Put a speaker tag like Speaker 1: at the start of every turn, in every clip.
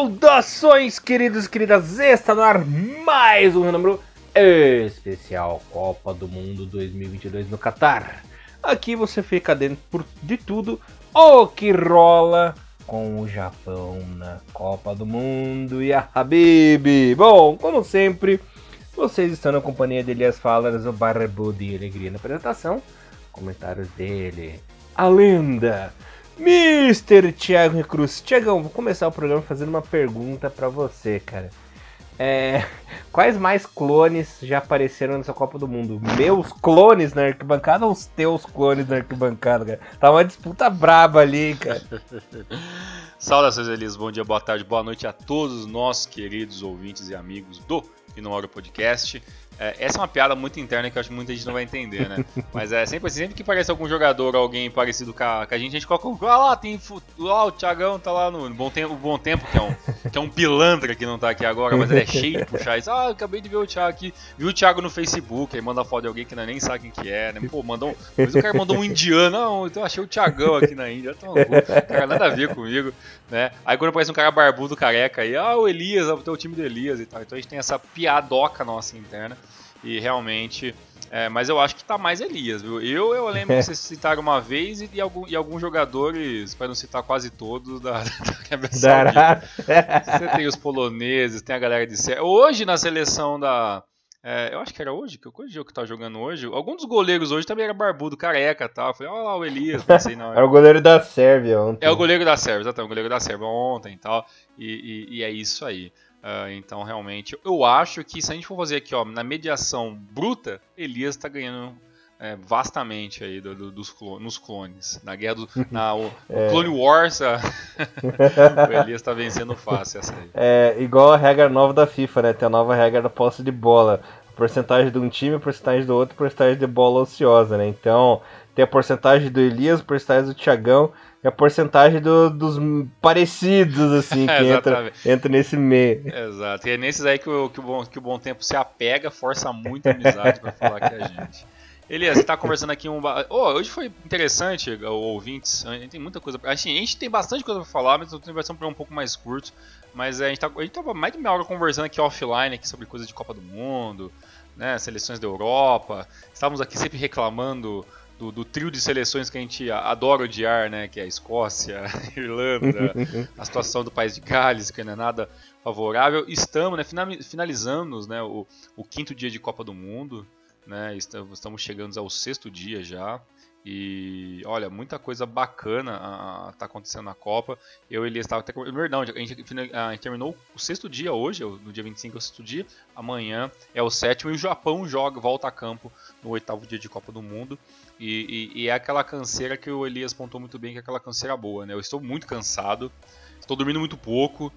Speaker 1: Saudações, queridos e queridas! Está no ar mais um número especial Copa do Mundo 2022 no Catar. Aqui você fica dentro de tudo o que rola com o Japão na Copa do Mundo e a Habib. Bom, como sempre, vocês estão na companhia de Elias Falas, o Barbudo e Alegria na apresentação. Comentários dele, a lenda Mr. Thiago Cruz. Tiagão, vou começar o programa fazendo uma pergunta para você, cara. É, quais mais clones já apareceram nessa Copa do Mundo? Meus clones na arquibancada ou os teus clones na arquibancada, cara? Tá uma disputa braba ali, cara.
Speaker 2: Saudações, Elias. Bom dia, boa tarde, boa noite a todos os nossos queridos ouvintes e amigos do Inuoro Podcast. É, essa é uma piada muito interna que eu acho que muita gente não vai entender, né? Mas é sempre sempre que parece algum jogador ou alguém parecido com a, com a gente, a gente coloca. Ah lá, tem. Lá, o Thiagão tá lá no Bom Tempo, bom tempo que, é um, que é um pilantra que não tá aqui agora, mas ele é cheio de puxar isso. Ah, acabei de ver o Thiago aqui. Vi o Thiago no Facebook, aí manda foto de alguém que não, nem sabe quem que é, né? Pô, mandou. Depois o cara mandou um indiano. Não, então eu achei o Thiagão aqui na Índia. Então, cara, nada a ver comigo, né? Aí quando aparece um cara barbudo, careca aí, ah, o Elias, o teu time do Elias e tal. Então a gente tem essa piadoca nossa interna. E realmente. É, mas eu acho que tá mais Elias, viu? Eu, eu lembro que vocês citaram uma vez e, e, algum, e alguns jogadores, para não citar quase todos, da, da Você tem os poloneses, tem a galera de Sérvia. Hoje na seleção da. É, eu acho que era hoje, que o jogo que tá jogando hoje. Alguns dos goleiros hoje também era barbudo, careca e tal. Falei, olha lá o Elias, pensei, não.
Speaker 1: Era o goleiro da Sérvia ontem.
Speaker 2: É o goleiro da Sérvia, exatamente, o goleiro da Sérvia ontem e tal. E, e, e é isso aí. Uh, então, realmente, eu acho que se a gente for fazer aqui, ó, na mediação bruta, Elias está ganhando é, vastamente aí do, do, dos clones, nos clones. Na guerra do na, o, é. Clone Wars, a... o Elias está vencendo fácil essa aí.
Speaker 1: É igual a regra nova da FIFA, né? Tem a nova regra da posse de bola. porcentagem de um time, porcentagem do outro, porcentagem de bola ociosa, né? Então, tem a porcentagem do Elias, a porcentagem do Thiagão e a porcentagem do, dos parecidos, assim, que entra, entra nesse meio.
Speaker 2: Exato. E é nesses aí que o, que o, bom, que o bom tempo se apega, força muito a amizade pra falar com a gente. Elias, você tá conversando aqui um. Oh, hoje foi interessante, ouvintes. A gente tem muita coisa. A gente, a gente tem bastante coisa pra falar, mas vai ser um pouco mais curto. Mas a gente, tá, a gente tava mais de meia hora conversando aqui offline aqui sobre coisas de Copa do Mundo, né? Seleções da Europa. Estávamos aqui sempre reclamando do, do, trio de seleções que a gente adora odiar, né? Que é a Escócia, a Irlanda, a situação do país de Gales, que não é nada favorável. Estamos né, finalizando né, o, o quinto dia de Copa do Mundo. Né, estamos chegando ao sexto dia já. E olha, muita coisa bacana está acontecendo na Copa. Eu e estava até. Não, a gente, a gente, terminou o sexto dia hoje, no dia 25 é o sexto dia. Amanhã é o sétimo e o Japão joga, volta a campo no oitavo dia de Copa do Mundo. E, e, e, é aquela canseira que o Elias pontou muito bem, que é aquela canseira boa, né? Eu estou muito cansado, estou dormindo muito pouco,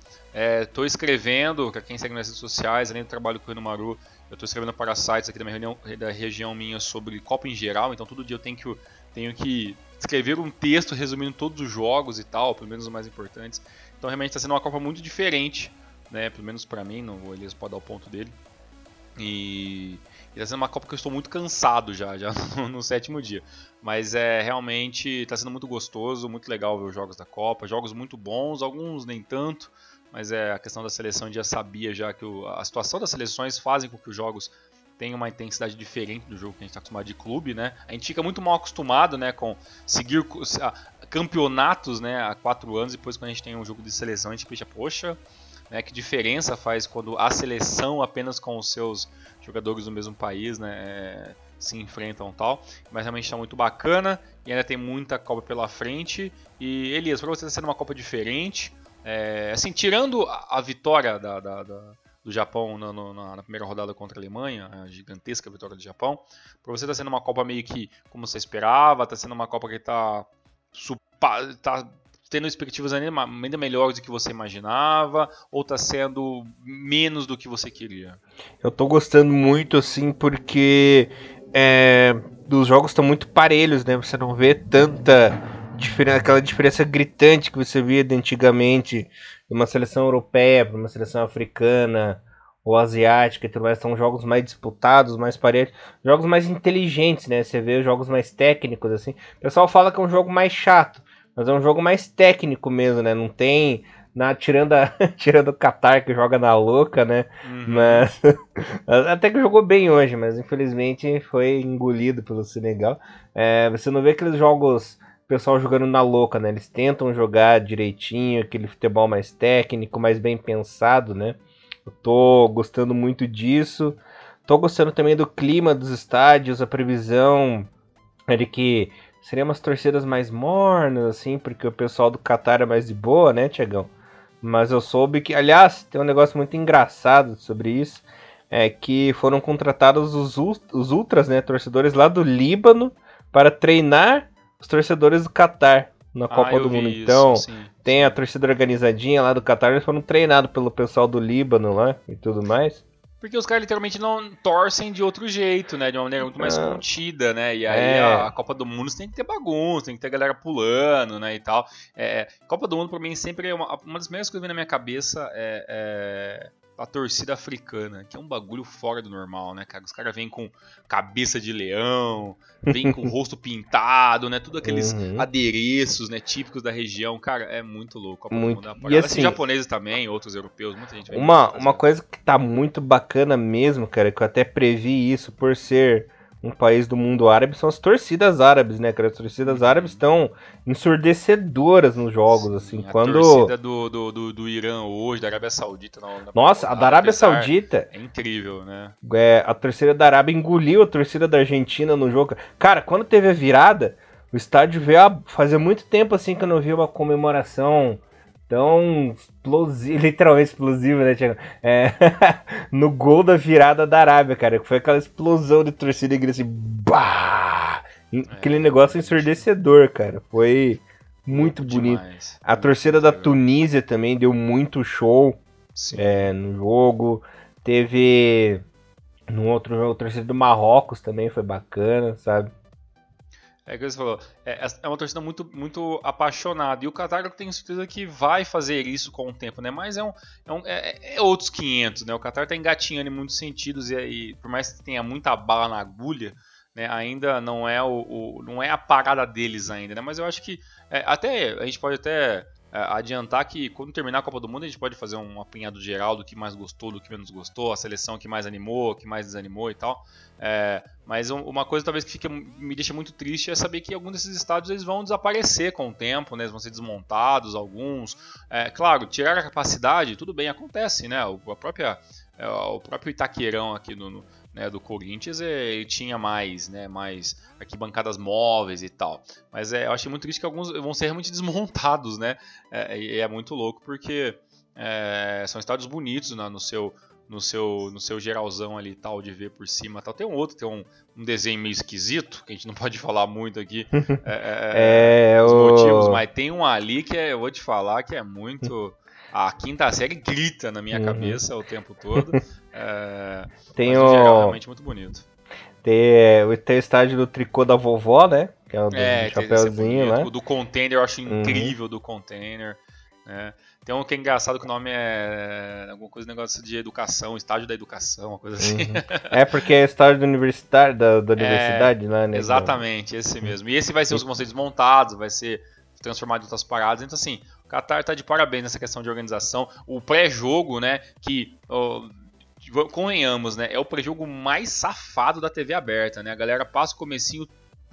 Speaker 2: estou é, escrevendo, para quem segue nas redes sociais, além do trabalho com o Maru, eu estou escrevendo para sites aqui da, reunião, da região minha sobre Copa em geral, então todo dia eu tenho que, tenho que escrever um texto resumindo todos os jogos e tal, pelo menos os mais importantes. Então realmente está sendo uma Copa muito diferente, né? Pelo menos para mim, não, o Elias pode dar o ponto dele. E e tá sendo uma Copa que eu estou muito cansado já, já no, sétimo dia. Mas é realmente está sendo muito gostoso, muito legal ver os jogos da Copa. Jogos muito bons, alguns nem tanto. Mas é a questão da seleção já sabia já que o, a situação das seleções fazem com que os jogos tenham uma intensidade diferente do jogo que a gente está acostumado de clube, né? A gente fica muito mal acostumado, né, com seguir campeonatos, né, há quatro anos. Depois quando a gente tem um jogo de seleção a gente pensa, poxa, né, que diferença faz quando a seleção apenas com os seus jogadores do mesmo país, né, é, se enfrentam tal. Mas realmente está muito bacana e ainda tem muita Copa pela frente. E Elias, para você está sendo uma Copa diferente, é, assim, tirando a, vitória da, da, da, do Japão na, na, na, primeira rodada contra a Alemanha, a gigantesca vitória do Japão, para você está sendo uma Copa meio que como você esperava, está sendo uma Copa que está tá tendo expectativas ainda, melhores do que você imaginava ou está sendo menos do que você queria?
Speaker 1: Eu estou gostando muito assim porque é, os jogos estão muito parelhos, né? Você não vê tanta diferença, aquela diferença gritante que você via de antigamente de uma seleção europeia para uma seleção africana ou asiática e tudo mais, são jogos mais disputados, mais parelhos, jogos mais inteligentes, né? Você vê jogos mais técnicos assim. O pessoal fala que é um jogo mais chato, mas é um jogo mais técnico mesmo, né? Não tem na, tirando, a, tirando o Qatar que joga na louca, né? Uhum. Mas até que jogou bem hoje, mas infelizmente foi engolido pelo Senegal. É, você não vê aqueles jogos pessoal jogando na louca, né? Eles tentam jogar direitinho, aquele futebol mais técnico, mais bem pensado, né? Eu tô gostando muito disso. Tô gostando também do clima dos estádios, a previsão é de que seriam umas torcidas mais mornas, assim, porque o pessoal do Qatar é mais de boa, né, Tiagão? Mas eu soube que, aliás, tem um negócio muito engraçado sobre isso, é que foram contratados os, os ultras, né, torcedores lá do Líbano, para treinar os torcedores do Qatar na Copa ah, do Mundo. Isso, então, sim. tem a torcida organizadinha lá do Qatar, eles foram treinados pelo pessoal do Líbano lá e tudo mais.
Speaker 2: Porque os caras literalmente não torcem de outro jeito, né? De uma maneira muito mais ah. contida, né? E aí é. a, a, Copa do Mundo tem que ter bagunça, tem que ter galera pulando, né? E tal. É, Copa do Mundo pra mim sempre é uma, uma das primeiras coisas que vem na minha cabeça é, é a torcida africana, que é um bagulho fora do normal, né, cara? Os caras vêm com cabeça de leão, vêm com o rosto pintado, né? Tudo aqueles uhum. adereços, né, típicos da região. Cara, é muito louco.
Speaker 1: Muito. E assim,
Speaker 2: japoneses também, outros europeus, muita gente
Speaker 1: Uma, uma coisa que tá muito bacana mesmo, cara, que eu até previ isso por ser um país do mundo árabe são as torcidas árabes, né, cara? As torcidas árabes estão ensurdecedoras nos jogos, Sim, assim. A quando...
Speaker 2: torcida do, do, do, do, Irã hoje, da Arábia Saudita. Na, na
Speaker 1: Nossa, a da Arábia Saudita...
Speaker 2: É incrível, né?
Speaker 1: É, a torcida da Arábia engoliu a torcida da Argentina no jogo. Cara, quando teve a virada, o estádio veio a... Fazia muito tempo, assim, que eu não vi uma comemoração tão explosivo, literalmente explosivo, né, Thiago? É, no gol da virada da Arábia, cara, que foi aquela explosão de torcida e grita assim, bah! Aquele é, negócio ensurdecedor, cara. Foi muito bonito. Demais. A torcida da Tunísia também deu muito show é, no jogo. Teve no outro jogo, a torcida do Marrocos também foi bacana, sabe?
Speaker 2: É que você falou, é, é uma torcida muito, muito apaixonada. E o Qatar eu tenho certeza que vai fazer isso com o tempo, né? Mas é, um, é, um, é, é outros 500, né? O Qatar tá engatinhando em muitos sentidos e, e, por mais que tenha muita bala na agulha, né? Ainda não é, o, o não é a parada deles ainda, né? Mas eu acho que é, até a gente pode até é, adiantar que quando terminar a Copa do Mundo a gente pode fazer um apanhado geral do que mais gostou, do que menos gostou, a seleção que mais animou, que mais desanimou e tal. É, mas uma coisa talvez que fica, me deixa muito triste é saber que alguns desses estádios eles vão desaparecer com o tempo, né? Eles vão ser desmontados, alguns. É, claro, tirar a capacidade, tudo bem, acontece, né? A própria, é, o próprio Itaquerão aqui no, no né, do Corinthians, é, ele tinha mais, né, mais arquibancadas móveis e tal. Mas é, eu achei muito triste que alguns vão ser realmente desmontados, né? É, e é, muito louco porque é, são estádios bonitos né, no seu no seu no seu geralzão ali tal de ver por cima tal tem um outro tem um, um desenho meio esquisito que a gente não pode falar muito aqui é, é, os o... motivos mas tem um ali que é, eu vou te falar que é muito a quinta série grita na minha uhum. cabeça o tempo todo. É,
Speaker 1: tem o... Geral,
Speaker 2: realmente muito bonito.
Speaker 1: Tem, tem o estádio do tricô da vovó, né? Que é o do é, chapéuzinho, né?
Speaker 2: O do container eu acho uhum. incrível uhum. do container. Né? Tem um que é engraçado que o nome é alguma coisa, negócio de educação, estádio da educação, uma coisa assim. Uhum.
Speaker 1: É porque é estádio da universidade, da, da é, universidade, né?
Speaker 2: Exatamente, esse mesmo. E esse vai ser os conceitos montados, vai ser transformado em outras paradas. Então, assim, Qatar tá de parabéns nessa questão de organização. O pré-jogo, né, que oh, convenhamos, né, é o pré-jogo mais safado da TV aberta, né? A galera passa o comecinho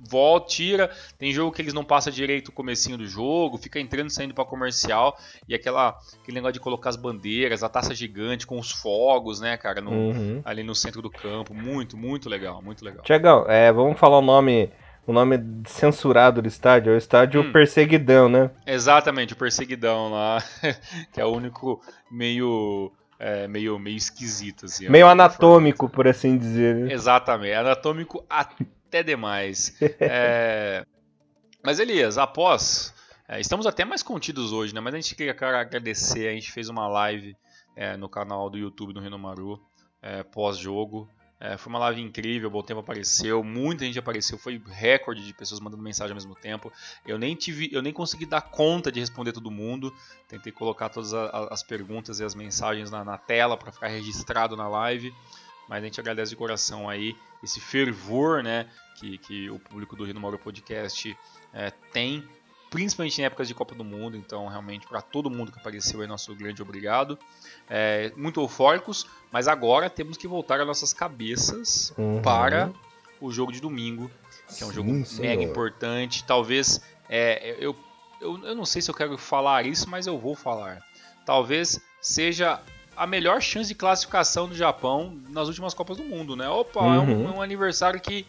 Speaker 2: volta, tira, tem jogo que eles não passam direito o comecinho do jogo, fica entrando e saindo para comercial, e aquela, aquele negócio de colocar as bandeiras, a taça gigante com os fogos, né, cara, no, uhum. ali no centro do campo, muito, muito legal, muito legal.
Speaker 1: Tiagão, é, vamos falar o nome o nome censurado do estádio, é o estádio hum. Perseguidão, né?
Speaker 2: Exatamente, o Perseguidão lá, que é o único meio é, meio, meio esquisito. Assim,
Speaker 1: meio anatômico, por assim dizer.
Speaker 2: Né? Exatamente, anatômico até demais. é... Mas Elias, após. É, estamos até mais contidos hoje, né? Mas a gente queria agradecer. A gente fez uma live é, no canal do YouTube do Renomaru é, pós-jogo. É, foi uma live incrível, Bom Tempo apareceu, muita gente apareceu, foi recorde de pessoas mandando mensagem ao mesmo tempo. Eu nem tive, eu nem consegui dar conta de responder todo mundo. Tentei colocar todas as perguntas e as mensagens na, na tela para ficar registrado na live. Mas a gente agradece de coração aí esse fervor, né, que, que o público do Rino Mauro Podcast é, tem principalmente em épocas de Copa do Mundo. Então, realmente, para todo mundo que apareceu aí, nosso grande obrigado. É, muito eufóricos, mas agora temos que voltar às nossas cabeças uhum. para o jogo de domingo, que é um jogo Sim, mega importante. Talvez, é, eu, eu, eu não sei se eu quero falar isso, mas eu vou falar. Talvez seja a melhor chance de classificação do Japão nas últimas Copas do Mundo, né? Opa, uhum. é, um, uhum. é, um, aniversário que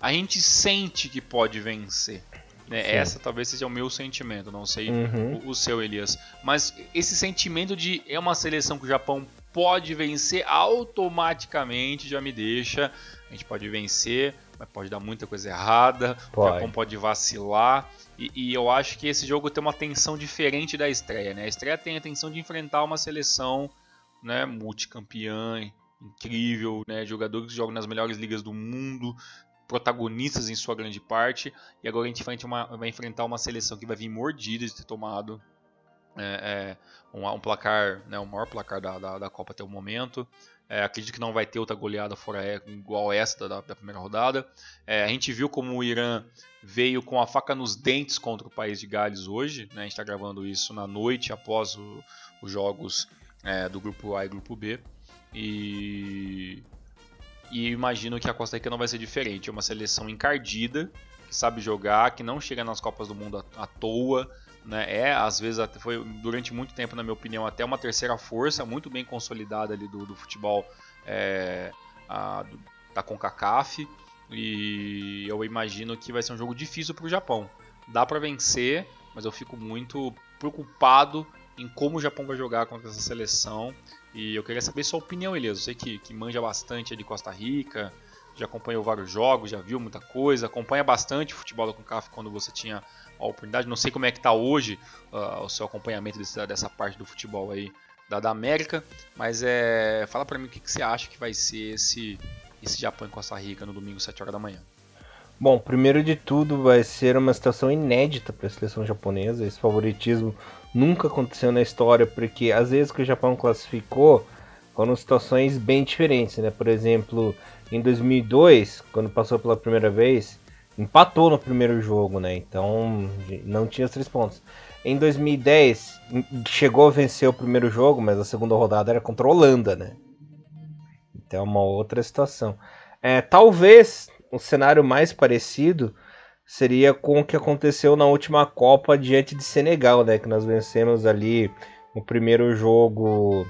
Speaker 2: a gente sente que pode vencer. Né? Essa talvez seja o meu sentimento, não sei uhum. o, o, seu, Elias. Mas esse sentimento de é uma seleção que o Japão pode vencer automaticamente já me deixa. A gente pode vencer, mas pode dar muita coisa errada. Pode. O Japão pode vacilar. E, e, eu acho que esse jogo tem uma tensão diferente da estreia. Né? A estreia tem a tensão de enfrentar uma seleção né, multicampeã, incrível, né, jogadores que jogam nas melhores ligas do mundo, protagonistas em sua grande parte. E agora a gente vai, uma, vai enfrentar uma seleção que vai vir mordida de ter tomado é, é, um, um, placar, né, o maior placar da, da, da Copa até o momento. É, acredito que não vai ter outra goleada fora igual essa da, da primeira rodada. É, a gente viu como o Irã veio com a faca nos dentes contra o país de Gales hoje. Né? A gente está gravando isso na noite após o, os jogos é, do grupo A e grupo B. E, e imagino que a Costa Rica não vai ser diferente. É uma seleção encardida, que sabe jogar, que não chega nas Copas do Mundo à, toa. Né? É, às vezes, foi durante muito tempo, na minha opinião, até uma terceira força muito bem consolidada ali do, do futebol é, a, da CONCACAF. E eu imagino que vai ser um jogo difícil para o Japão. Dá para vencer, mas eu fico muito preocupado em como o Japão vai jogar contra essa seleção. E eu queria saber sua opinião, Elias. Eu sei que, que manja bastante de Costa Rica, já acompanhou vários jogos, já viu muita coisa, acompanha bastante futebol da CONCACAF quando você tinha a oportunidade. Não sei como é que está hoje uh, o seu acompanhamento desse, dessa parte do futebol aí da, da América, mas é, fala para mim o que, que, você acha que vai ser esse, esse Japão e Costa Rica no domingo, 7 horas da manhã.
Speaker 1: Bom, primeiro de tudo vai ser uma situação inédita para a seleção japonesa. Esse favoritismo nunca aconteceu na história, porque às vezes que o Japão classificou foram situações bem diferentes, né? Por exemplo, em 2002, quando passou pela primeira vez, empatou no primeiro jogo, né? Então não tinha os três pontos. Em 2010, chegou a vencer o primeiro jogo, mas a segunda rodada era contra a Holanda, né? Então é uma outra situação. É, talvez o cenário mais parecido seria com o que aconteceu na última Copa diante de Senegal, né? Que nós vencemos ali o primeiro jogo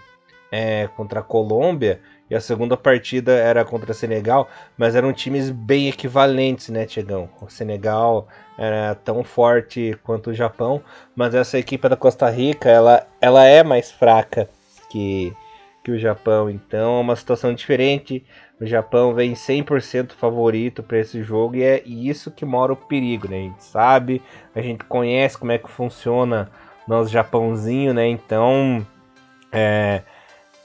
Speaker 1: é, contra a Colômbia e a segunda partida era contra Senegal, mas eram times bem equivalentes, né, Tiagão? O Senegal era tão forte quanto o Japão, mas essa equipe da Costa Rica, ela, ela é mais fraca que, que o Japão, então é uma situação diferente. O Japão vem 100% favorito para esse jogo e é isso que mora o perigo, né? A gente sabe, a gente conhece como é que funciona nosso Japãozinho, né? Então, é,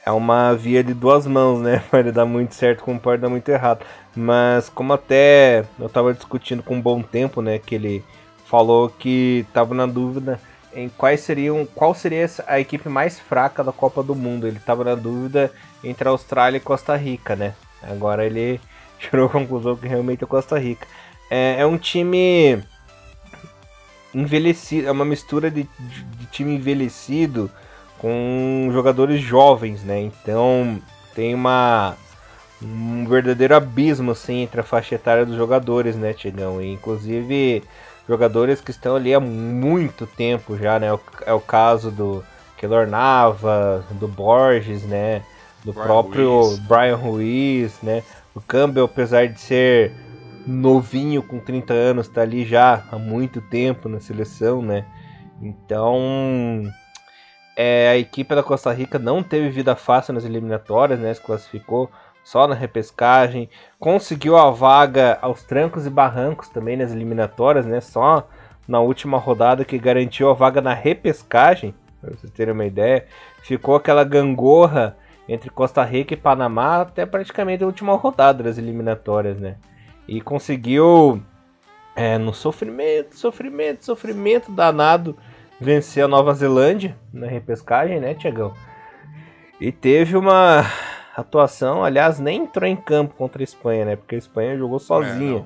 Speaker 1: é uma via de duas mãos, né? Pode dar muito certo como pode dar muito errado. Mas como até eu estava discutindo com um bom tempo, né? Que ele falou que estava na dúvida em quais seriam, qual seria a equipe mais fraca da Copa do Mundo. Ele estava na dúvida entre Austrália e Costa Rica, né? Agora ele tirou a conclusão que realmente é Costa Rica. É, é um time envelhecido, é uma mistura de, de, time envelhecido com jogadores jovens, né? Então tem uma um verdadeiro abismo assim entre a faixa etária dos jogadores, né, Tiagão? E inclusive jogadores que estão ali há muito tempo já, né? É o caso do Keylor Nava, do Borges, né? Do Brian próprio Ruiz. Brian Ruiz, né? O Campbell, apesar de ser novinho, com 30 anos, está ali já há muito tempo na seleção, né? Então é, a equipe da Costa Rica não teve vida fácil nas eliminatórias, né? Se classificou só na repescagem, conseguiu a vaga aos trancos e barrancos também nas eliminatórias, né? Só na última rodada que garantiu a vaga na repescagem, para vocês terem uma ideia. Ficou aquela gangorra entre Costa Rica e Panamá até praticamente a última rodada das eliminatórias, né? E conseguiu, é, no sofrimento, sofrimento, sofrimento danado, vencer a Nova Zelândia na repescagem, né, Tiagão? E teve uma atuação, aliás, nem entrou em campo contra a Espanha, né? Porque a Espanha jogou sozinha.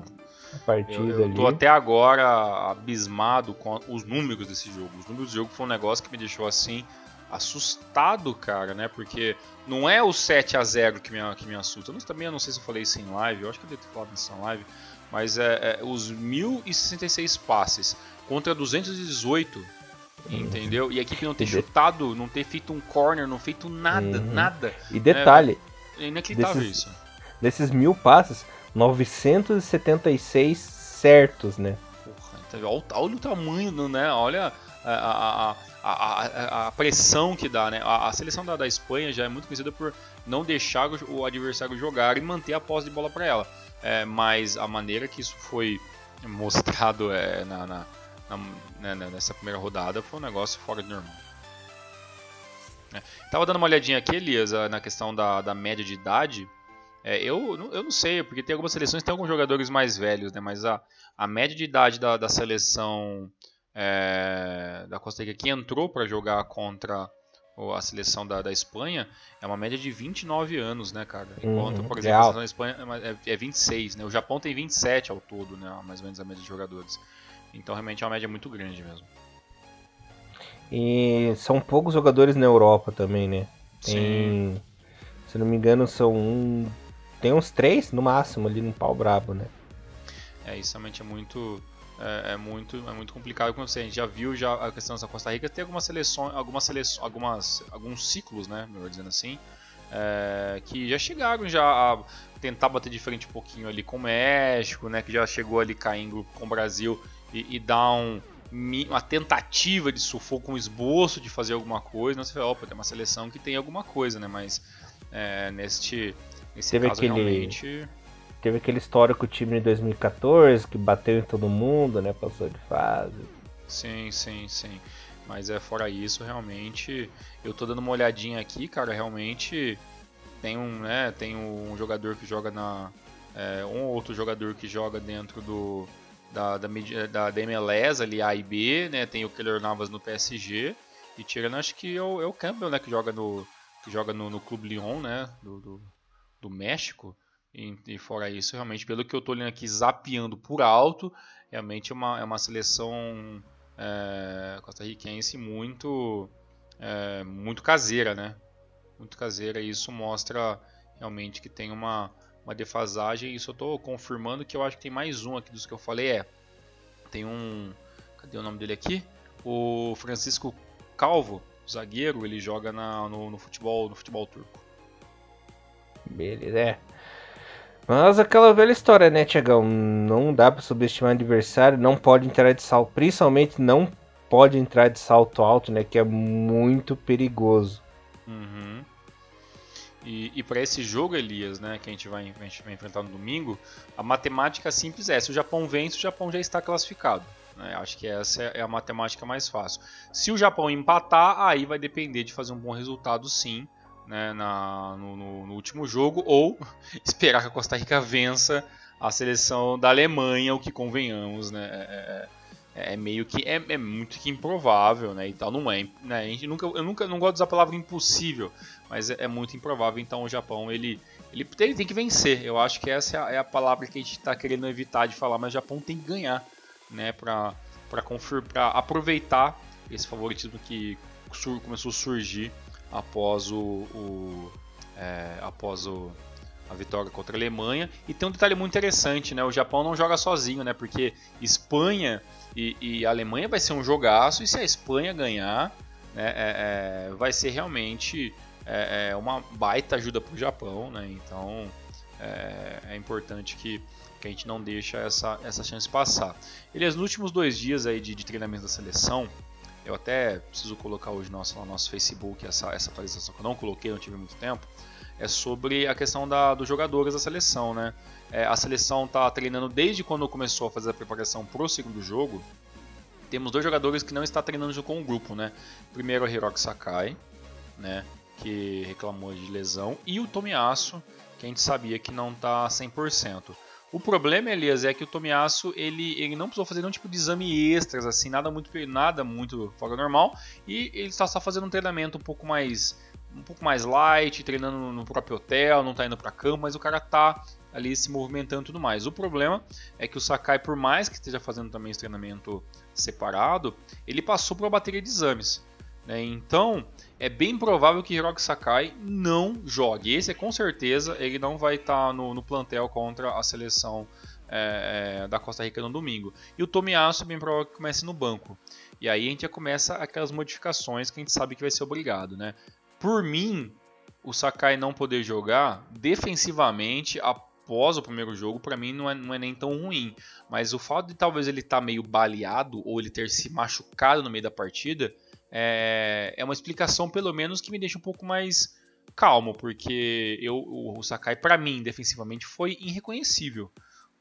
Speaker 1: a partida
Speaker 2: eu, eu
Speaker 1: ali.
Speaker 2: tô até agora abismado com os números desse jogo. Os números do jogo foi um negócio que me deixou assim assustado, cara, né? Porque não é o 7 a 0 que me, que me assusta. Eu também eu não sei se eu falei isso em live, eu acho que eu devo ter falado isso em live, mas é, é os 1066 passes contra 218 Entendeu? E a equipe não ter chutado, não ter feito um corner, não feito nada, uhum. nada.
Speaker 1: E detalhe.
Speaker 2: É, é inacreditável desses, isso.
Speaker 1: Desses mil passes, 976 certos, né?
Speaker 2: Porra, então, olha, olha o tamanho, né? Olha a, a, a, a, a pressão que dá, né? A, a seleção da, da Espanha já é muito conhecida por não deixar o, o adversário jogar e manter a posse de bola para ela. É, mas a maneira que isso foi mostrado é, na, na na, né, nessa primeira rodada foi um negócio fora de normal. É. Tava dando uma olhadinha aqui, Elias, na questão da, da média de idade. É, eu, eu não sei, porque tem algumas seleções que tem alguns jogadores mais velhos, né? Mas a, a média de idade da, da seleção é, da Costa Rica que entrou para jogar contra a seleção da, da Espanha é uma média de 29 anos, né, cara? Enquanto, uhum, por exemplo, a seleção da Espanha é, é 26, né? O Japão tem 27 ao todo, né? Mais ou menos a média de jogadores. Então realmente é uma média muito grande mesmo.
Speaker 1: E são poucos jogadores na Europa também, né? Tem, Sim. Se não me engano, são um, tem uns três no máximo ali no pau brabo, né?
Speaker 2: É, isso realmente é muito é, é, muito é muito complicado como você a gente já viu já a questão da Costa Rica tem algumas seleções algumas seleções algumas alguns ciclos né melhor dizendo assim é, que já chegaram já a tentar bater de frente um pouquinho ali com o México né que já chegou ali caindo com o Brasil e, e dá um, uma tentativa de sufoco, um esboço de fazer alguma coisa, não você fala, opa, tem uma seleção que tem alguma coisa, né? Mas é, neste, nesse
Speaker 1: teve
Speaker 2: caso
Speaker 1: aquele,
Speaker 2: realmente...
Speaker 1: Teve aquele histórico time de 2014 que bateu em todo mundo, né? Passou de fase.
Speaker 2: Sim, sim, sim. Mas é fora isso, realmente, eu tô dando uma olhadinha aqui, cara, realmente tem um, né, tem um jogador que joga na é, um ou outro jogador que joga dentro do da, da, da, da MLS ali, A e B, né? Tem o Keller Navas no PSG. E tirando, acho que é o, é o Campbell, né? Que joga no, que joga no, no Clube Lyon, né? Do, do, do México. E, e, fora isso, realmente, pelo que eu tô olhando aqui, zapeando por alto, realmente é uma, é uma seleção é, costarriquense muito, é, muito caseira, né? Muito caseira. E isso mostra realmente que tem uma, uma defasagem. Isso eu estou confirmando que eu acho que tem mais um aqui dos que eu falei. É, tem um, cadê o nome dele aqui? O Francisco Calvo, zagueiro, ele joga na, no, no, futebol, no futebol turco.
Speaker 1: Beleza, é. Mas aquela velha história, né, Tiagão? Não dá para subestimar o adversário, não pode entrar de salto, principalmente não pode entrar de salto alto, né, que é muito perigoso.
Speaker 2: Uhum. E, e para esse jogo, Elias, né, que a gente, vai, a gente vai enfrentar no domingo, a matemática simples é: se o Japão vence, o Japão já está classificado. Né? Acho que essa é a matemática mais fácil. Se o Japão empatar, aí vai depender de fazer um bom resultado, sim, né, na, no, no, no último jogo, ou esperar que a Costa Rica vença a seleção da Alemanha, o que convenhamos, né? É, é, é, meio que é, é, muito que improvável, né? E tal, não é, né? Gente nunca, eu nunca não gosto de usar a palavra impossível, mas é, é, muito improvável. Então o Japão ele, ele, ele tem que vencer. Eu acho que essa é a, é a palavra que a gente está querendo evitar de falar, mas o Japão tem que ganhar, né? Para para aproveitar esse favoritismo que sur, começou a surgir após o, o é, após o a vitória contra a Alemanha. E tem um detalhe muito interessante, né? O Japão não joga sozinho, né? Porque Espanha e, e Alemanha vai ser um jogaço, e se a Espanha ganhar, né, é, é, vai ser realmente é, é uma baita ajuda para o Japão. Né? Então é, é, importante que, que a gente não deixe essa, essa chance passar. Elias, nos últimos dois dias aí de, de treinamento da seleção, eu até preciso colocar hoje no nosso, no nosso Facebook essa, essa atualização que eu não coloquei, não tive muito tempo é sobre a questão da, dos jogadores da seleção, né? É, a seleção está treinando desde quando começou a fazer a preparação para o segundo jogo. Temos dois jogadores que não está treinando com o grupo, né? Primeiro o Hiroki Sakai, né? Que reclamou de lesão, e o Tomiasso, que a gente sabia que não está 100%. O problema, Elias, é que o Tomiasso ele, ele não precisou fazer nenhum tipo de exame extras, assim, nada muito, nada muito fora normal, e ele está só fazendo um treinamento um pouco mais um pouco mais light, treinando no próprio hotel, não está indo para campo, mas o cara está ali se movimentando e tudo mais. O problema é que o Sakai, por mais que esteja fazendo também esse treinamento separado, ele passou por uma bateria de exames. Né? Então, é bem provável que Hiroki Sakai não jogue. Esse com certeza, ele não vai estar tá no, no, plantel contra a seleção é, é, da Costa Rica no domingo. E o Tomiyasu é bem provável que comece no banco. E aí a gente já começa aquelas modificações que a gente sabe que vai ser obrigado. Né? Por mim, o Sakai não poder jogar defensivamente após o primeiro jogo, para mim não é, não é nem tão ruim. Mas o fato de talvez ele estar tá meio baleado ou ele ter se machucado no meio da partida é, é uma explicação, pelo menos, que me deixa um pouco mais calmo, porque eu, o, Sakai, para mim, defensivamente, foi irreconhecível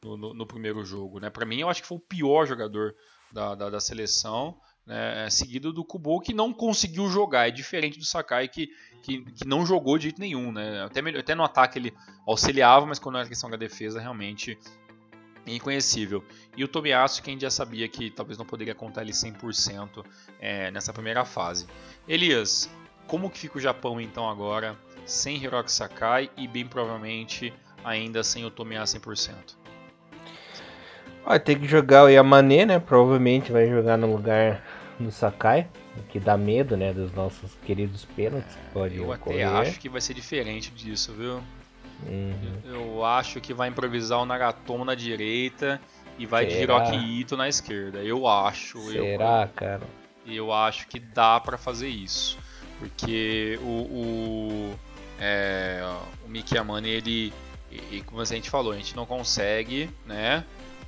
Speaker 2: no, no, no primeiro jogo. Né? Para mim, eu acho que foi o pior jogador da, da, da seleção né, seguido do Kubo que não conseguiu jogar. É diferente do Sakai que, que, que não jogou de jeito nenhum. Né? Até, até no ataque ele auxiliava, mas quando era questão da defesa realmente inconhecível. E o Tomiyasu, quem já sabia que talvez não poderia contar ele 100% é, nessa primeira fase. Elias, como que fica o Japão então agora, sem Hiroki Sakai e bem provavelmente ainda sem o Tomiyasu 100%?
Speaker 1: Vai ter que jogar o Yamane, né? Provavelmente vai jogar no lugar do Sakai, que dá medo, né? Dos nossos queridos pênaltis. É, pode
Speaker 2: eu
Speaker 1: ocorrer.
Speaker 2: até acho que vai ser diferente disso, viu? Uhum. Eu acho que vai improvisar o Nagatomo na direita e vai Será? de Hiroki Ito na esquerda. Eu acho.
Speaker 1: Será,
Speaker 2: eu,
Speaker 1: cara?
Speaker 2: Eu acho que dá para fazer isso. Porque o, o, é, o ele, e como a gente falou, a gente não consegue, né?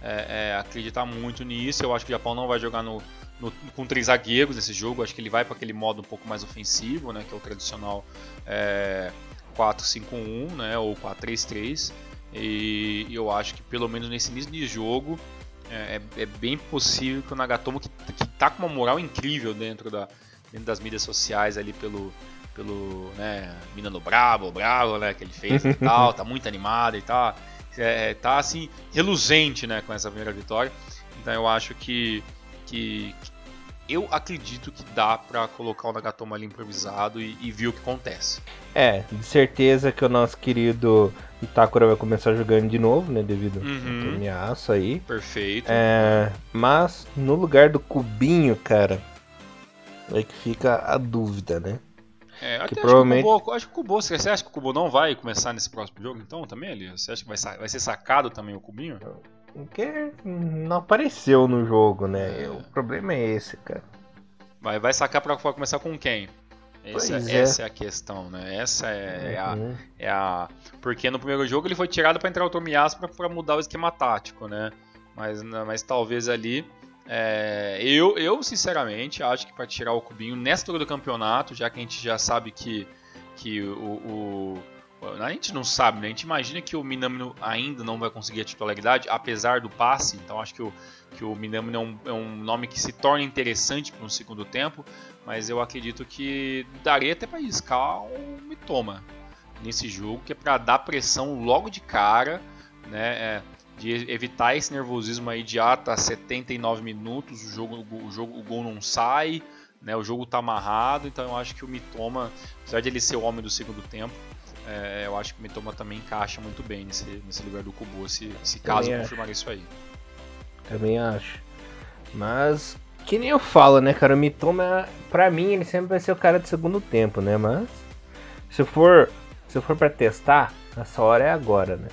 Speaker 2: é, é, acreditar muito nisso. Eu acho que o Japão não vai jogar no, no, com três zagueiros nesse jogo. acho que ele vai para aquele modo um pouco mais ofensivo, né, que é o tradicional é, 4-5-1 né, ou 4-3-3. E eu acho que pelo menos nesse início de jogo é, é, é bem possível que o Nagatomo, que, que tá com uma moral incrível dentro, da, dentro das mídias sociais ali pelo, pelo né, Minano Bravo, Bravo, né, que ele fez e tal, tá muito animado e tal é, tá assim reluzente, né, com essa primeira vitória. Então eu acho que, que, eu acredito que dá para colocar o Nagatomo ali improvisado e, e ver o que acontece.
Speaker 1: É, de certeza que o nosso querido Itakura vai começar jogando de novo, né? Devido uhum. ao ameaça aí.
Speaker 2: Perfeito.
Speaker 1: É, mas no lugar do Cubinho, cara, é que fica a dúvida, né?
Speaker 2: É, que provavelmente... acho, que o Kubo, acho que o Kubo, você acha que o Kubo não vai começar nesse próximo jogo então também ali? Você acha que vai, vai ser sacado também o Cubinho?
Speaker 1: Porque não apareceu no jogo, né? É. O problema é esse, cara.
Speaker 2: Vai, vai sacar pra, pra começar com quem? Essa, é. essa é a questão, né? Essa é, é, a, uhum. é a. Porque no primeiro jogo ele foi tirado para entrar o Tomiyasu pra, mudar o esquema tático, né? Mas, mas talvez ali é, eu, eu, sinceramente, acho que para tirar o Cubinho nessa altura do campeonato, já que a gente já sabe que, que o, o a gente não sabe, né? A gente imagina que o Minamino ainda não vai conseguir a titularidade, apesar do passe. Então acho que o, que o Minamino é um, é um nome que se torna interessante para um segundo tempo. Mas eu acredito que daria até para arriscar o Mitoma nesse jogo, que é para dar pressão logo de cara. Né? É, de evitar esse nervosismo aí de ah, tá 79 minutos, o jogo, o jogo, o gol não sai, né? O jogo tá amarrado, então eu acho que o Mitoma, apesar de ele ser o homem do segundo tempo, é, eu acho que o Mitoma também encaixa muito bem nesse, nesse lugar do Kubo, se, se caso confirmar isso aí.
Speaker 1: Também acho. Mas que nem eu falo, né, cara, o Mitoma, pra mim, ele sempre vai ser o cara do segundo tempo, né? Mas se for, se for para testar, essa hora é agora, né?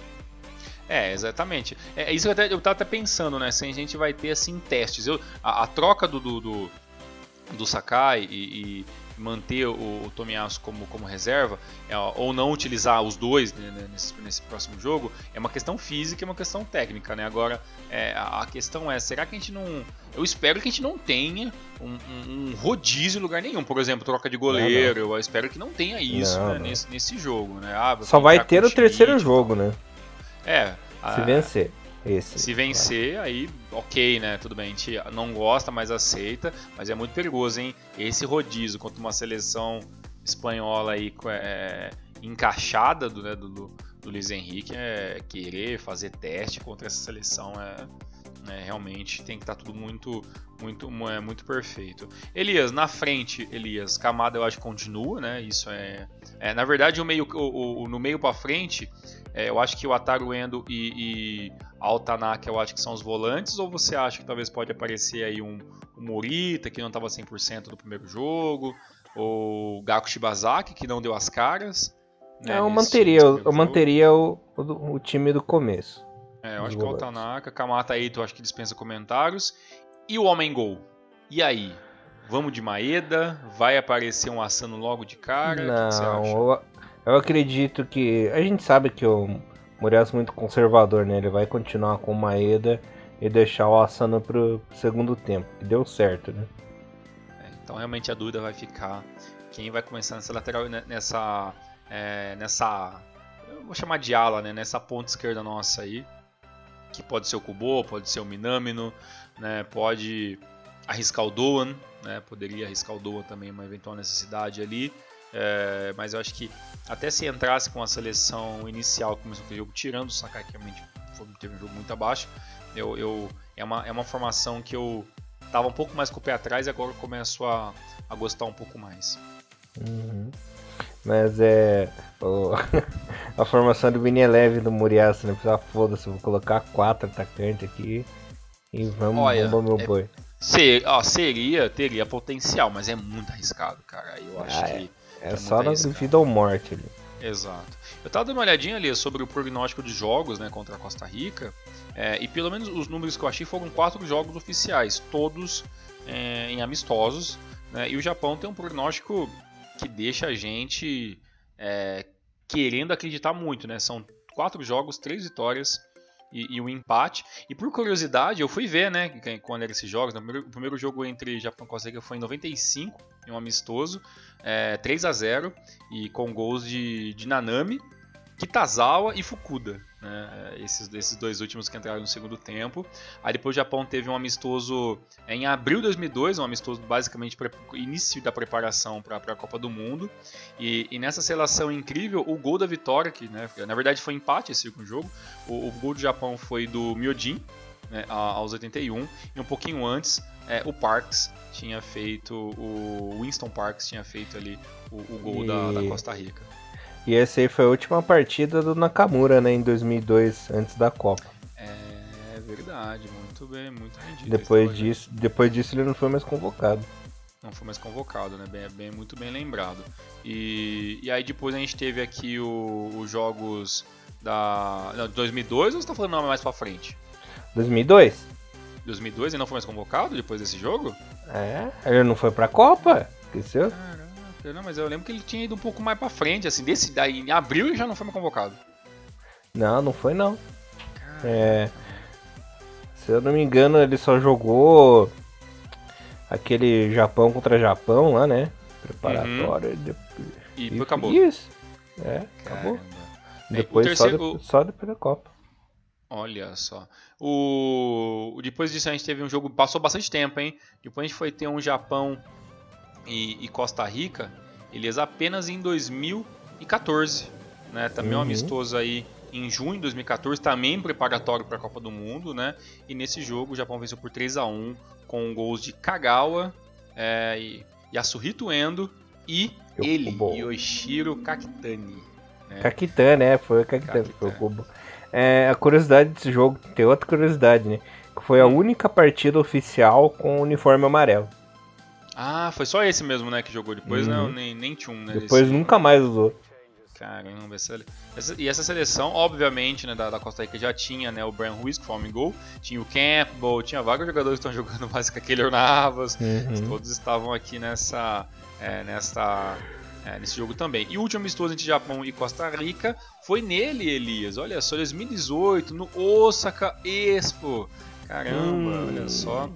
Speaker 2: É, exatamente. É isso que eu, até, eu tava até pensando, né? Se a gente vai ter assim testes. Eu, a, a troca do, do, do, do Sakai e, e manter o, o Tomiyasu como, como reserva, é, ou não utilizar os dois né, né, nesse, nesse, próximo jogo, é uma questão física e uma questão técnica, né? Agora, é, a questão é, será que a gente não... Eu espero que a gente não tenha um, um, um rodízio em lugar nenhum. Por exemplo, troca de goleiro, não, não. eu espero que não tenha isso não, né, Nesse, nesse jogo, né?
Speaker 1: Ah, Só vai ter o terceiro jogo, né?
Speaker 2: É.
Speaker 1: Se a, vencer. Esse,
Speaker 2: se vencer, aí ok, né? Tudo bem, a gente não gosta, mas aceita. Mas é muito perigoso, hein? Esse rodízio contra uma seleção espanhola aí é, encaixada do, né, do, do Luiz Henrique é querer fazer teste contra essa seleção é, É, realmente tem que estar tá tudo muito, muito, é, muito perfeito. Elias, na frente, Elias, Camada eu acho que continua, né? Isso é, é na verdade o meio, o, o no meio para frente, é, eu acho que o Ataru Endo e, e Altanaka eu acho que são os volantes, ou você acha que talvez pode aparecer aí um, um Morita que não estava 100% do primeiro jogo, ou Gaku Shibazaki que não deu as caras?
Speaker 1: Né, eu manteria, eu manteria o, o, o time do começo.
Speaker 2: É, eu acho que é o Tanaka, Kamata Eito, acho que dispensa comentários. E o Homem Gol? E aí? Vamos de Maeda? Vai aparecer um Asano logo de cara?
Speaker 1: Não, eu, acredito que. A gente sabe que o Murias é muito conservador, né? Ele vai continuar com o Maeda e deixar o Asano pro segundo tempo. Que deu certo, né?
Speaker 2: É, então realmente a dúvida vai ficar. Quem vai começar nessa lateral, né, nessa. É, nessa. Vou chamar de ala, né? Nessa ponta esquerda nossa aí que pode ser o Kubo, pode ser o Minamino, né, pode arriscar o Doan, né, poderia arriscar o Doan também uma eventual necessidade ali, é, mas eu acho que até se entrasse com a seleção inicial, começou o jogo tirando o Sakai, que realmente foi, teve um jogo muito abaixo, eu, eu, é, uma, é uma formação que eu estava um pouco mais com o pé atrás e agora eu começo a, a gostar um pouco mais.
Speaker 1: Uhum. Mas é. O, a formação do Vini é leve do Muriaço, né? Precisa foda-se, vou colocar quatro atacantes aqui e vamos, Olha, meu é, boi.
Speaker 2: Ser, ó, seria, teria potencial, mas é muito arriscado, cara. Eu acho ah, que.
Speaker 1: É, é, é só na vida ou morte ali.
Speaker 2: Exato. Eu tava dando uma olhadinha ali sobre o prognóstico de jogos né, contra a Costa Rica, é, e pelo menos os números que eu achei foram quatro jogos oficiais, todos é, em amistosos, né, e o Japão tem um prognóstico que deixa a gente é, querendo acreditar muito, né? São quatro jogos, três vitórias e, e um empate. E por curiosidade, eu fui ver, né, quando eram esses jogos. Né? O primeiro, o primeiro jogo entre Japão e Costa Rica foi em 95, em um amistoso, é, 3 a 0 e com gols de, de Nanami, Kitazawa e Fukuda né, esses, esses dois últimos que entraram no segundo tempo. Aí depois o Japão teve um amistoso em abril de 2002, um amistoso basicamente para início da preparação para a Copa do Mundo. E, e, nessa seleção incrível, o gol da vitória, que né, na verdade foi empate esse segundo jogo, o, o gol do Japão foi do Myojin, né, aos 81, e um pouquinho antes é, o Parks tinha feito, o Winston Parks tinha feito ali o, o gol e... da, da Costa Rica.
Speaker 1: E essa aí foi a última partida do Nakamura, né, em 2002, antes da Copa.
Speaker 2: É verdade, muito bem, muito rendido.
Speaker 1: Depois disso, depois disso ele não foi mais convocado.
Speaker 2: Não foi mais convocado, né? Bem, bem muito bem lembrado. E, e aí depois a gente teve aqui os jogos da não, 2002 ou você tá falando mais pra frente?
Speaker 1: 2002.
Speaker 2: 2002 e não foi mais convocado depois desse jogo?
Speaker 1: É, ele não foi pra Copa, esqueceu?
Speaker 2: Caramba. Não, mas eu lembro que ele tinha ido um pouco mais pra frente, assim, desse daí, em abril ele já não foi mais convocado.
Speaker 1: Não, não foi não. É, se eu não me engano, ele só jogou aquele Japão contra Japão lá, né? Preparatório. Uhum.
Speaker 2: E, e acabou.
Speaker 1: Isso. É, acabou. Depois terceiro... só, de, só depois da Copa.
Speaker 2: Olha só. O... Depois disso a gente teve um jogo. Passou bastante tempo, hein? Depois a gente foi ter um Japão e, e Costa Rica, eles apenas em 2014. Né? Também uhum. um amistoso aí em junho de 2014, também preparatório para a Copa do Mundo, né? E nesse jogo o Japão venceu por 3 a 1 com gols de Kagawa, é, e Yasuhito Endo e Eu, ele, bom. Yoshiro Kakitani.
Speaker 1: Né? Kakitani, é, foi o Kakitani, Kakitani. foi o Kubo. É, a curiosidade desse jogo, tem outra curiosidade, né? Que foi a hum. única partida oficial com o uniforme amarelo.
Speaker 2: Ah, foi só esse mesmo, né, que jogou depois, né? uhum. né? Nem, nem Tchum, né?
Speaker 1: Depois esse... nunca mais usou.
Speaker 2: Caramba, essa, essa, e essa seleção, obviamente, né, da, da, Costa Rica já tinha né, o Brian Ruiz, que foi homem gol, tinha o Campbell, tinha vários jogadores que estão jogando mais que aquele Navas, uhum. todos estavam aqui nessa, é, nessa, é, nesse jogo também. E o último amistoso entre Japão e Costa Rica foi nele, Elias, olha só, 2018, no Osaka Expo. Caramba, hum. olha só.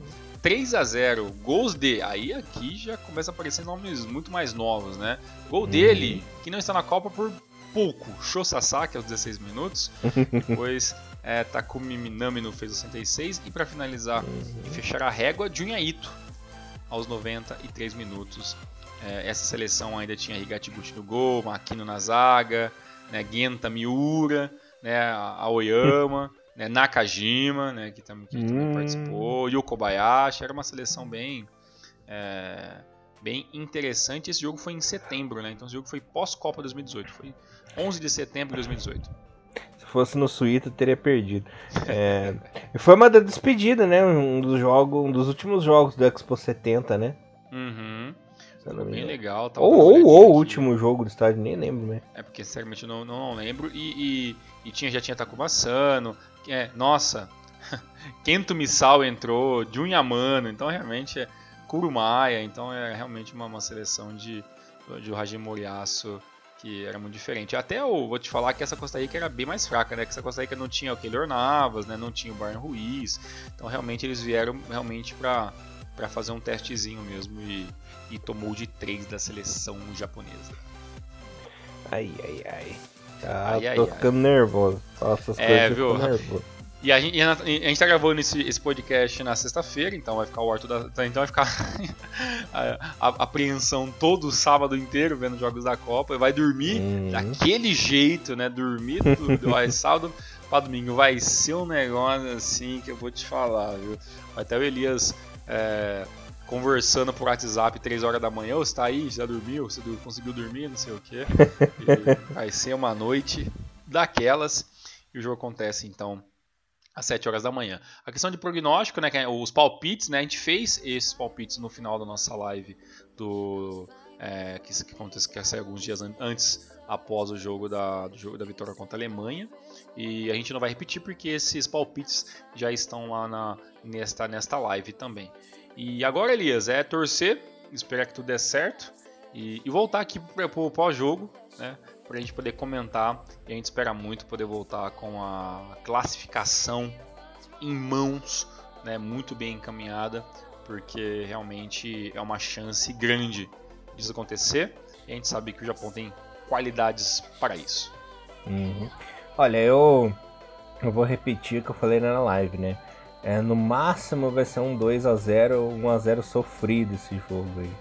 Speaker 2: 3 a 0 gols de. Aí aqui já começa a aparecer nomes muito mais novos, né? Gol uhum. dele, que não está na Copa por pouco. Sho Sasaki aos 16 minutos. Depois é, Takumi Minami no fez 66. E para finalizar uhum. e fechar a régua, Junya Ito aos 93 minutos. É, essa seleção ainda tinha Higatiguchi no gol, Makino na zaga, né, Genta Miura, né, a Oyama. né, Nakajima, né, que, tam, que hum. também participou, e o Kobayashi, era uma seleção bem é, bem interessante. Esse jogo foi em setembro, né? Então esse jogo foi pós-Copa 2018, foi 11 de setembro de 2018.
Speaker 1: Se fosse no Suíta, teria perdido. É, foi uma da despedida, né? Um dos jogos, um dos últimos jogos do Expo 70, né?
Speaker 2: Uhum. Foi bem legal.
Speaker 1: Ou, ou, ou o último jogo do estádio, nem lembro, né?
Speaker 2: É porque sinceramente eu não, não, lembro. E, e, e, tinha, já tinha Takuma Sano. É, nossa, Kento Misao entrou, Jun Yamano. Então realmente é Kurumaya. Então é realmente uma, uma seleção de, de Hajime Moriaço que era muito diferente. Até eu vou te falar que essa Costa Rica era bem mais fraca, né? Que essa Costa Rica não tinha o Keylor Navas, né? Não tinha o Brian Ruiz. Então realmente eles vieram realmente para para fazer um testezinho mesmo e, e tomou de 3 da seleção japonesa.
Speaker 1: Ai, ai, ai. Ah, ai, tô ai, ficando nervoso. Nossa, essas
Speaker 2: é, viu? Nervoso. E a gente, a gente tá gravando esse, esse podcast na sexta-feira, então vai ficar o Arthur da, Então vai ficar a, a, apreensão todo sábado inteiro vendo jogos da Copa. E vai dormir uhum. daquele jeito, né? Dormir do, do sábado pra domingo. Vai ser um negócio assim que eu vou te falar, viu? Até o Elias é, conversando por WhatsApp 3 horas da manhã, você tá aí, já dormiu, você conseguiu dormir, não sei o que. vai ser uma noite daquelas. E o jogo acontece então às 7 horas da manhã. A questão de prognóstico, né, é os palpites, né, a gente fez esses palpites no final da nossa live do é, que, que acontece que sai alguns dias antes após o jogo da, do jogo da vitória contra a Alemanha e a gente não vai repetir porque esses palpites já estão lá na, nesta, nesta live também. E agora, Elias, é torcer, esperar que tudo dê certo e, e voltar aqui para o pós-jogo, né? Para a gente poder comentar e a gente espera muito poder voltar com a classificação em mãos, né? Muito bem encaminhada, porque realmente é uma chance grande disso acontecer e a gente sabe que o Japão tem qualidades para isso.
Speaker 1: Uhum. Olha, eu, eu vou repetir o que eu falei na live, né? É, no máximo vai ser um 2 a 0 1 a 0 sofrido esse jogo aí.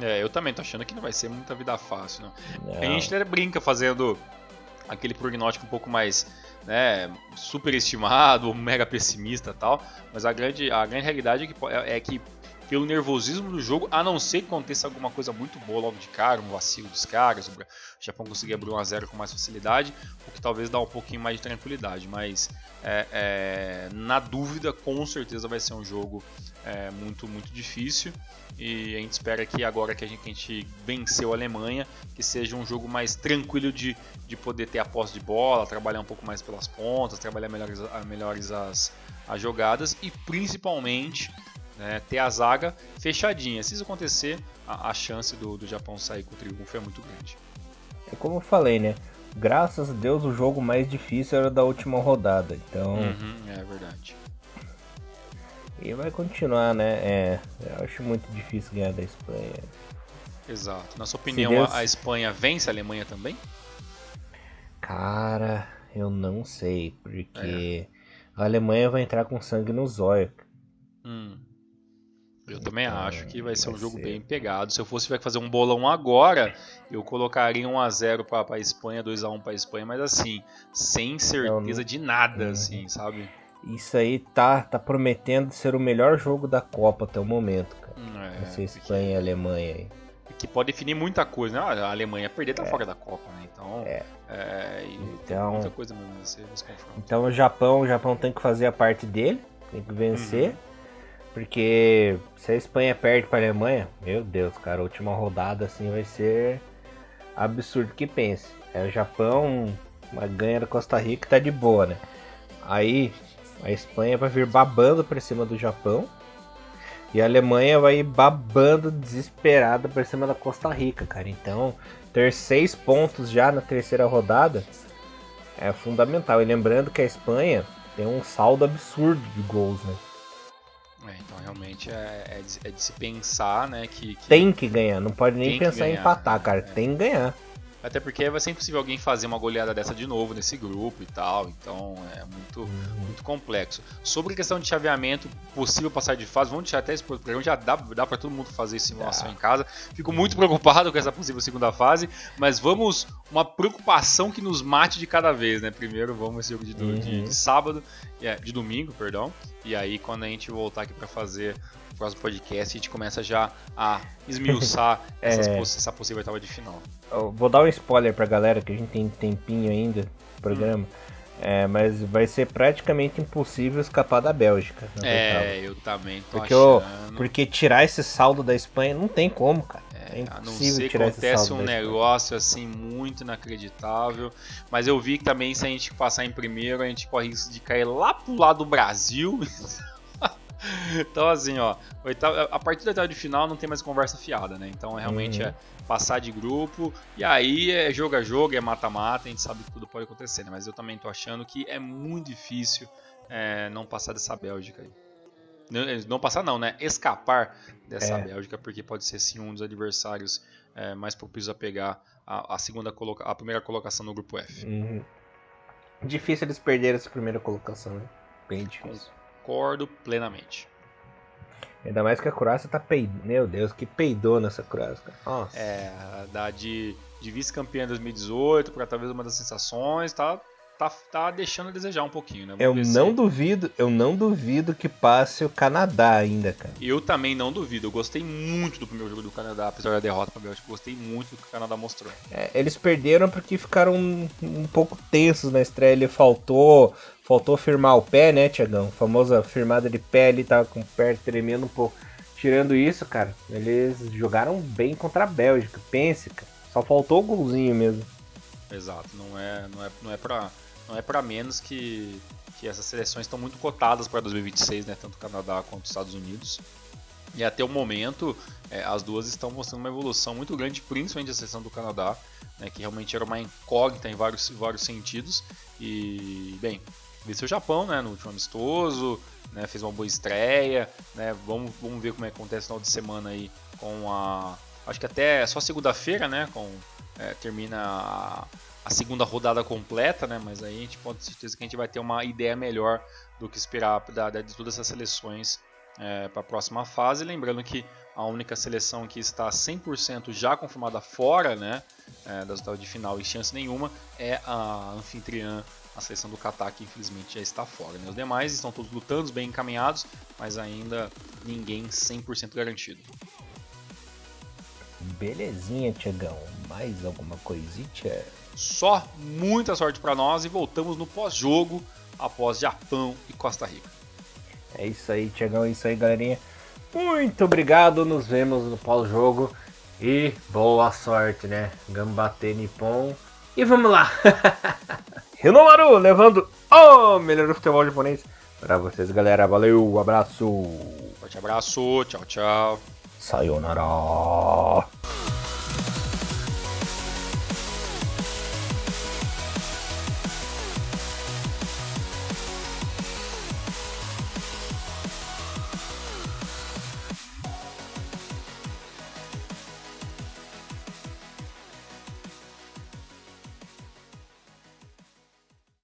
Speaker 2: É, eu também tô achando que não vai ser muita vida fácil, não. não. A gente até brinca fazendo aquele prognóstico um pouco mais né, superestimado, mega pessimista tal, mas a grande, a grande realidade é que, é, é que pelo nervosismo do jogo, a não ser que aconteça alguma coisa muito boa logo de cara, um vacilo dos caras, o Japão conseguir abrir 1x0 com mais facilidade, o que talvez dá um pouquinho mais de tranquilidade. Mas é, é, na dúvida, com certeza vai ser um jogo é, muito, muito difícil. E a gente espera que agora que a gente, que a gente, venceu a Alemanha, que seja um jogo mais tranquilo de, de poder ter a posse de bola, trabalhar um pouco mais pelas pontas, trabalhar melhores, melhores as, as jogadas e principalmente né, ter a zaga fechadinha. Se isso acontecer, a, a chance do, do Japão sair com o triunfo é muito grande.
Speaker 1: É como eu falei, né? Graças a Deus o jogo mais difícil era da última rodada. Então.
Speaker 2: Uhum, é verdade.
Speaker 1: E vai continuar, né? É, eu acho muito difícil ganhar da Espanha.
Speaker 2: Exato. Na sua opinião, Deus... a Espanha vence a Alemanha também?
Speaker 1: Cara, eu não sei, porque é. a Alemanha vai entrar com sangue no zóio.
Speaker 2: Hum. Eu também então, acho que vai ser vai um jogo ser. bem pegado. Se eu fosse fazer um bolão agora, eu colocaria 1x0 para a Espanha, 2x1 para a Espanha, mas assim, sem certeza não, de nada, assim, sabe?
Speaker 1: Isso aí tá, tá prometendo ser o melhor jogo da Copa até o momento, cara. É, Vai ser Espanha e Alemanha aí.
Speaker 2: Que pode definir muita coisa, né? A Alemanha perder tá é. fora da Copa, né? Então, é. é
Speaker 1: então, muita coisa mesmo nesse, nesse Então o Japão, o Japão tem que fazer a parte dele, tem que vencer. Uhum. Porque se a Espanha perde para a Alemanha, meu Deus, cara, a última rodada assim vai ser absurdo que pense. É o Japão, uma ganha da Costa Rica tá de boa, né? Aí a Espanha vai vir babando para cima do Japão e a Alemanha vai ir babando desesperada para cima da Costa Rica, cara. Então, ter seis pontos já na terceira rodada é fundamental. E lembrando que a Espanha tem um saldo absurdo de gols, né?
Speaker 2: É, então realmente é, é, de, é, de, se pensar, né, que, que,
Speaker 1: Tem que ganhar, não pode nem pensar em empatar, cara, é. tem que ganhar.
Speaker 2: Até porque vai ser impossível alguém fazer uma goleada dessa de novo nesse grupo e tal, então é muito, muito complexo. Sobre a questão de chaveamento, possível passar de fase, vamos deixar até esse programa, já dá, dá para todo mundo fazer simulação ah. em casa. Fico muito preocupado com essa possível segunda fase, mas vamos uma preocupação que nos mate de cada vez, né? Primeiro vamos esse jogo de, uhum. de, de sábado, é, de domingo, perdão. E aí quando a gente voltar aqui para fazer o próximo podcast, a gente começa já a esmiuçar é... essa possível etapa de final.
Speaker 1: Eu vou dar um spoiler pra galera, que a gente tem tempinho ainda no programa. Hum. É, mas vai ser praticamente impossível escapar da Bélgica.
Speaker 2: É, eu também tô
Speaker 1: porque
Speaker 2: achando.
Speaker 1: porque tirar esse saldo da Espanha não tem como, cara. É, é impossível tirar esse saldo.
Speaker 2: Acontece um negócio assim muito inacreditável. Mas eu vi que também se a gente passar em primeiro, a gente corre risco de cair lá pro lado do Brasil. então, assim, ó, a partir da etapa de final não tem mais conversa fiada, né? Então, realmente uhum. é passar de grupo e aí é jogo a jogo, é mata-mata, a gente sabe que tudo pode acontecer, né? Mas eu também tô achando que é muito difícil é, não passar dessa Bélgica aí. Não, não, passar não, né? Escapar dessa é. Bélgica, porque pode ser sim um dos adversários é, mais propícios a pegar a, a, segunda coloca a primeira colocação no grupo F.
Speaker 1: Uhum. Difícil eles perderem essa primeira colocação, né? Bem difícil.
Speaker 2: Concordo plenamente.
Speaker 1: Ainda mais que a Croácia tá peidando. Meu Deus, que peidou nessa Croácia. Nossa.
Speaker 2: É, da de, de vice-campeã em 2018 para talvez uma das sensações, tá, tá, tá deixando a desejar um pouquinho, né?
Speaker 1: Vamos eu não se... duvido, eu não duvido que passe o Canadá ainda, cara.
Speaker 2: Eu também não duvido. Eu gostei muito do primeiro jogo do Canadá, apesar da derrota para Bélgica. Gostei muito do que o Canadá mostrou.
Speaker 1: É, eles perderam porque ficaram um, um pouco tensos na estreia. Ele faltou, faltou firmar o pé, né, Tiagão? Famosa firmada de pé, ele tava com o pé tremendo um pouco. Tirando isso, cara, eles jogaram bem contra a Bélgica. Pense, cara. Só faltou o golzinho mesmo.
Speaker 2: Exato, não é, não é, não é pra não é para menos que, que essas seleções estão muito cotadas para 2026, né? Tanto o Canadá quanto os Estados Unidos. E até o momento, é, as duas estão mostrando uma evolução muito grande, principalmente a seleção do Canadá, né, que realmente era uma incógnita em vários, vários sentidos. E, bem, venceu o Japão né, no último amistoso, né, fez uma boa estreia. Né, vamos, vamos ver como é que acontece no final de semana aí com a. Acho que até só segunda-feira, né? Com, é, termina a, a segunda rodada completa, né? Mas aí a gente pode ter certeza que a gente vai ter uma ideia melhor do que esperar da, de todas essas seleções é, para a próxima fase. Lembrando que a única seleção que está 100% já confirmada fora né, é, das oitavas de final e chance nenhuma é a anfitriã, a seleção do Catar, que infelizmente já está fora. Né? Os demais estão todos lutando, bem encaminhados, mas ainda ninguém 100% garantido.
Speaker 1: Belezinha, Tiagão. Mais alguma coisita?
Speaker 2: Só muita sorte para nós e voltamos no pós-jogo após Japão e Costa Rica.
Speaker 1: É isso aí, Tiagão, é isso aí, galerinha. Muito obrigado, nos vemos no pós-jogo e boa sorte, né? Gambate Nippon. E vamos lá! Renomaru levando o melhor futebol japonês para vocês, galera. Valeu, abraço!
Speaker 2: Forte abraço, tchau, tchau.
Speaker 1: Sayonara!